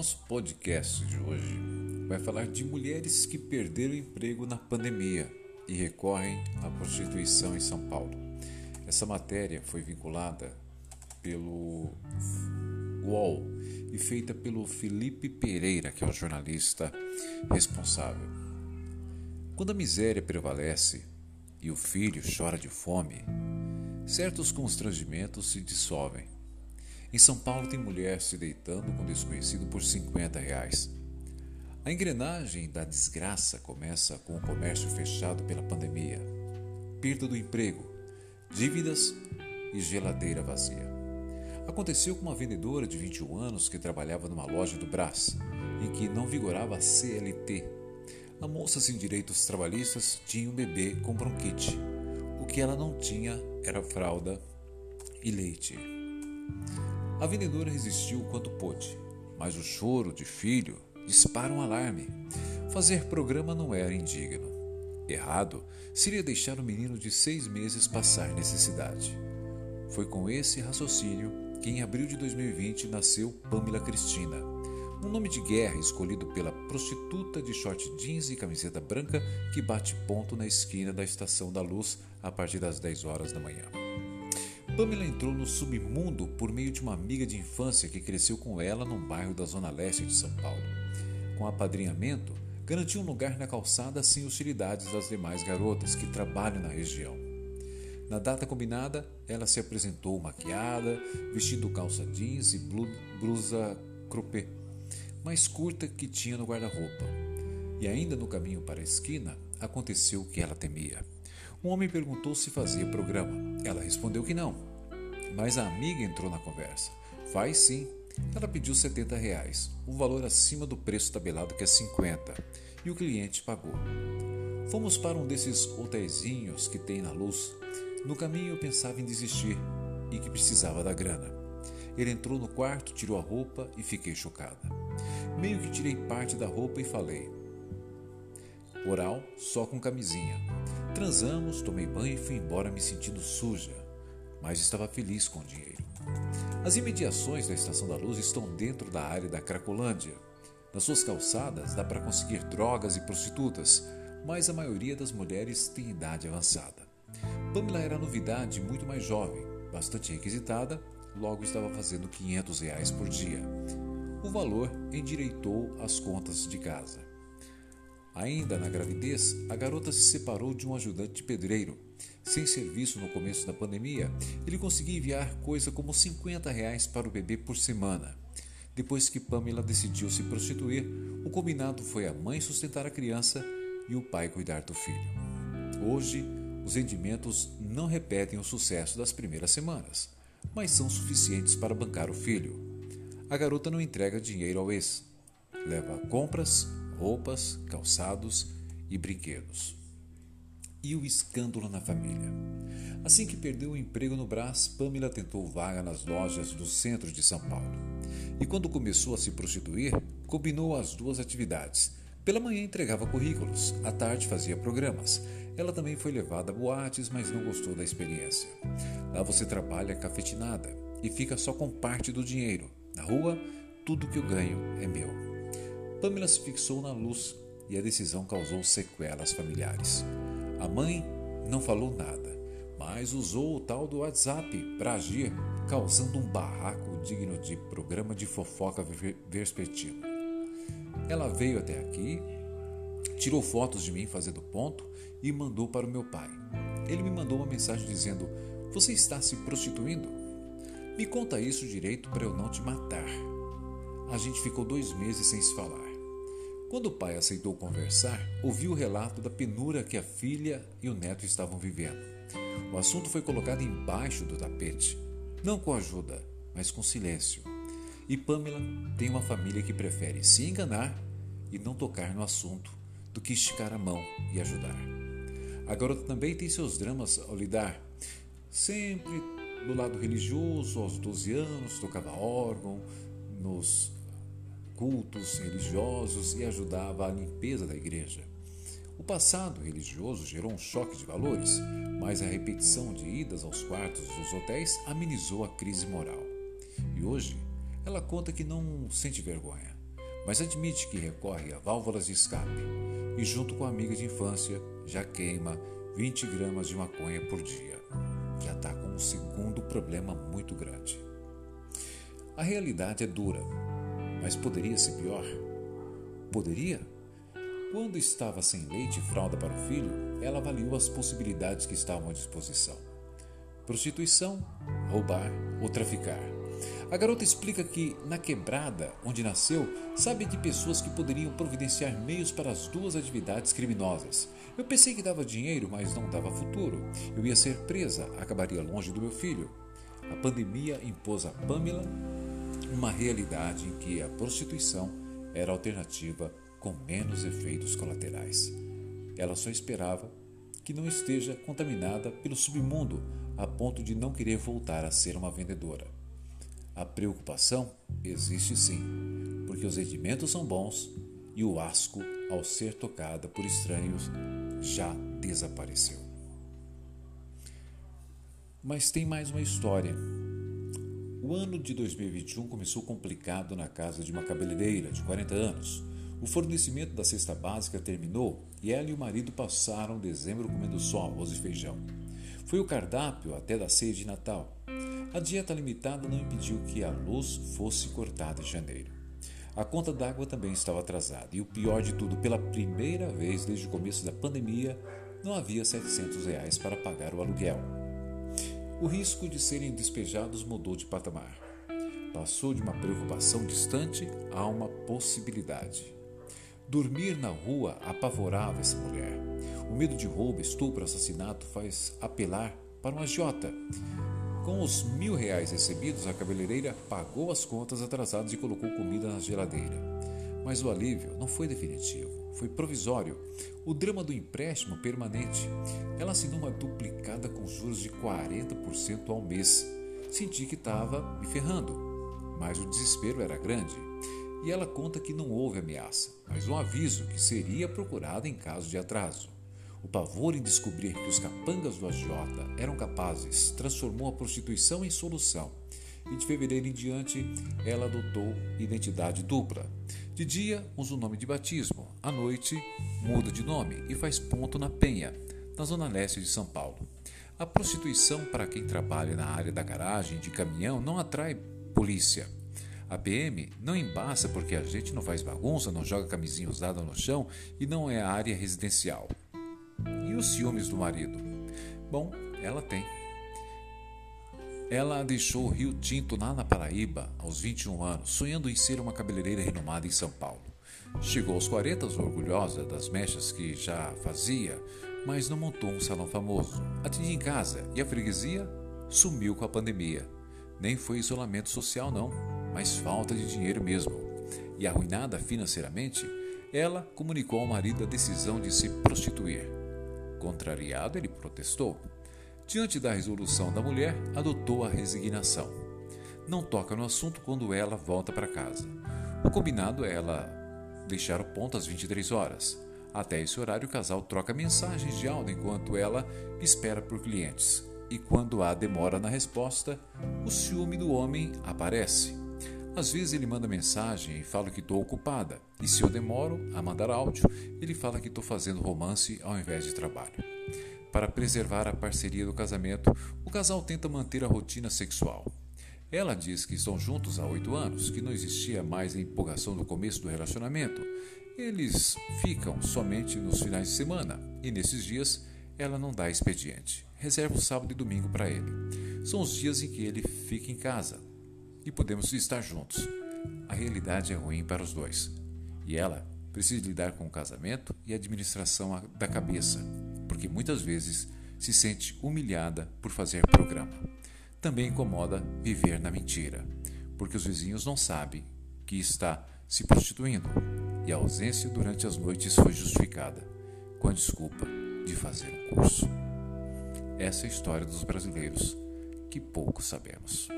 Nosso podcast de hoje vai falar de mulheres que perderam emprego na pandemia e recorrem à prostituição em São Paulo. Essa matéria foi vinculada pelo UOL e feita pelo Felipe Pereira, que é o jornalista responsável. Quando a miséria prevalece e o filho chora de fome, certos constrangimentos se dissolvem. Em São Paulo tem mulher se deitando com desconhecido por 50 reais. A engrenagem da desgraça começa com o comércio fechado pela pandemia, perda do emprego, dívidas e geladeira vazia. Aconteceu com uma vendedora de 21 anos que trabalhava numa loja do Brás, em que não vigorava a CLT. A moça sem direitos trabalhistas tinha um bebê com bronquite. O que ela não tinha era fralda e leite. A vendedora resistiu quanto pôde, mas o choro de filho dispara um alarme. Fazer programa não era indigno. Errado seria deixar o menino de seis meses passar necessidade. Foi com esse raciocínio que, em abril de 2020, nasceu Pamela Cristina, um nome de guerra escolhido pela prostituta de short jeans e camiseta branca que bate ponto na esquina da Estação da Luz a partir das 10 horas da manhã. Pamela entrou no submundo por meio de uma amiga de infância que cresceu com ela num bairro da zona leste de São Paulo. Com apadrinhamento, garantiu um lugar na calçada sem hostilidades das demais garotas que trabalham na região. Na data combinada, ela se apresentou maquiada, vestindo calça jeans e blusa croppé, mais curta que tinha no guarda-roupa. E ainda no caminho para a esquina, aconteceu o que ela temia. Um homem perguntou se fazia programa. Ela respondeu que não. Mas a amiga entrou na conversa. Faz sim. Ela pediu 70 reais, um valor acima do preço tabelado que é 50, e o cliente pagou. Fomos para um desses hotéisinhos que tem na luz. No caminho eu pensava em desistir e que precisava da grana. Ele entrou no quarto, tirou a roupa e fiquei chocada. Meio que tirei parte da roupa e falei: Oral só com camisinha. Transamos, tomei banho e fui embora me sentindo suja, mas estava feliz com o dinheiro. As imediações da Estação da Luz estão dentro da área da Cracolândia. Nas suas calçadas dá para conseguir drogas e prostitutas, mas a maioria das mulheres tem idade avançada. Pamela era novidade muito mais jovem, bastante requisitada, logo estava fazendo 500 reais por dia. O valor endireitou as contas de casa. Ainda na gravidez, a garota se separou de um ajudante de pedreiro. Sem serviço no começo da pandemia, ele conseguia enviar coisa como 50 reais para o bebê por semana. Depois que Pamela decidiu se prostituir, o combinado foi a mãe sustentar a criança e o pai cuidar do filho. Hoje, os rendimentos não repetem o sucesso das primeiras semanas, mas são suficientes para bancar o filho. A garota não entrega dinheiro ao ex, leva compras, roupas, calçados e brinquedos. E o escândalo na família. Assim que perdeu o emprego no Brás, Pamela tentou vaga nas lojas do centro de São Paulo. E quando começou a se prostituir, combinou as duas atividades. Pela manhã entregava currículos, à tarde fazia programas. Ela também foi levada a boates, mas não gostou da experiência. Lá você trabalha cafetinada e fica só com parte do dinheiro. Na rua, tudo que eu ganho é meu. Pamela se fixou na luz e a decisão causou sequelas familiares. A mãe não falou nada, mas usou o tal do WhatsApp para agir, causando um barraco digno de programa de fofoca vespertino. Ela veio até aqui, tirou fotos de mim fazendo ponto e mandou para o meu pai. Ele me mandou uma mensagem dizendo: Você está se prostituindo? Me conta isso direito para eu não te matar. A gente ficou dois meses sem se falar. Quando o pai aceitou conversar, ouviu o relato da penura que a filha e o neto estavam vivendo. O assunto foi colocado embaixo do tapete, não com ajuda, mas com silêncio. E Pamela tem uma família que prefere se enganar e não tocar no assunto do que esticar a mão e ajudar. A garota também tem seus dramas ao lidar. Sempre do lado religioso, aos 12 anos, tocava órgão nos cultos religiosos e ajudava a limpeza da igreja. O passado religioso gerou um choque de valores, mas a repetição de idas aos quartos dos hotéis amenizou a crise moral. E hoje ela conta que não sente vergonha. mas admite que recorre a válvulas de escape e, junto com a amiga de infância, já queima 20 gramas de maconha por dia. Já está com um segundo problema muito grande. A realidade é dura, mas poderia ser pior? Poderia? Quando estava sem leite e fralda para o filho, ela avaliou as possibilidades que estavam à disposição: prostituição, roubar ou traficar. A garota explica que, na quebrada onde nasceu, sabe de pessoas que poderiam providenciar meios para as duas atividades criminosas. Eu pensei que dava dinheiro, mas não dava futuro. Eu ia ser presa, acabaria longe do meu filho. A pandemia impôs a Pamela uma realidade em que a prostituição era alternativa com menos efeitos colaterais. Ela só esperava que não esteja contaminada pelo submundo a ponto de não querer voltar a ser uma vendedora. A preocupação existe sim, porque os rendimentos são bons e o asco ao ser tocada por estranhos já desapareceu. Mas tem mais uma história. O ano de 2021 começou complicado na casa de uma cabeleireira de 40 anos. O fornecimento da cesta básica terminou e ela e o marido passaram dezembro comendo só arroz e feijão. Foi o cardápio até da ceia de Natal. A dieta limitada não impediu que a luz fosse cortada em janeiro. A conta d'água também estava atrasada e o pior de tudo, pela primeira vez desde o começo da pandemia, não havia 700 reais para pagar o aluguel. O risco de serem despejados mudou de patamar. Passou de uma preocupação distante a uma possibilidade. Dormir na rua apavorava essa mulher. O medo de roubo, estupro, assassinato faz apelar para um agiota. Com os mil reais recebidos, a cabeleireira pagou as contas atrasadas e colocou comida na geladeira. Mas o alívio não foi definitivo, foi provisório. O drama do empréstimo permanente. Ela assinou uma duplicada com juros de 40% ao mês. Senti que estava me ferrando, mas o desespero era grande e ela conta que não houve ameaça, mas um aviso que seria procurada em caso de atraso. O pavor em descobrir que os capangas do agiota eram capazes transformou a prostituição em solução. E de fevereiro em diante, ela adotou identidade dupla. De dia, usa o nome de batismo. À noite, muda de nome e faz ponto na Penha, na zona leste de São Paulo. A prostituição para quem trabalha na área da garagem de caminhão não atrai polícia a PM não embaça porque a gente não faz bagunça, não joga camisinha usada no chão e não é área residencial. E os ciúmes do marido? Bom, ela tem. Ela deixou o Rio Tinto lá na Paraíba aos 21 anos, sonhando em ser uma cabeleireira renomada em São Paulo. Chegou aos 40 orgulhosa das mechas que já fazia, mas não montou um salão famoso. Atendia em casa e a freguesia sumiu com a pandemia. Nem foi isolamento social, não mas falta de dinheiro mesmo. E arruinada financeiramente, ela comunicou ao marido a decisão de se prostituir. Contrariado, ele protestou. Diante da resolução da mulher, adotou a resignação. Não toca no assunto quando ela volta para casa. O combinado é ela deixar o ponto às 23 horas. Até esse horário, o casal troca mensagens de áudio enquanto ela espera por clientes. E quando há demora na resposta, o ciúme do homem aparece. Às vezes ele manda mensagem e fala que estou ocupada, e se eu demoro a mandar áudio, ele fala que estou fazendo romance ao invés de trabalho. Para preservar a parceria do casamento, o casal tenta manter a rotina sexual. Ela diz que estão juntos há oito anos, que não existia mais a empolgação do começo do relacionamento. Eles ficam somente nos finais de semana e nesses dias ela não dá expediente. Reserva o sábado e domingo para ele. São os dias em que ele fica em casa, e podemos estar juntos. A realidade é ruim para os dois e ela precisa lidar com o casamento e a administração da cabeça, porque muitas vezes se sente humilhada por fazer programa. Também incomoda viver na mentira, porque os vizinhos não sabem que está se prostituindo e a ausência durante as noites foi justificada com a desculpa de fazer um curso. Essa é a história dos brasileiros que pouco sabemos.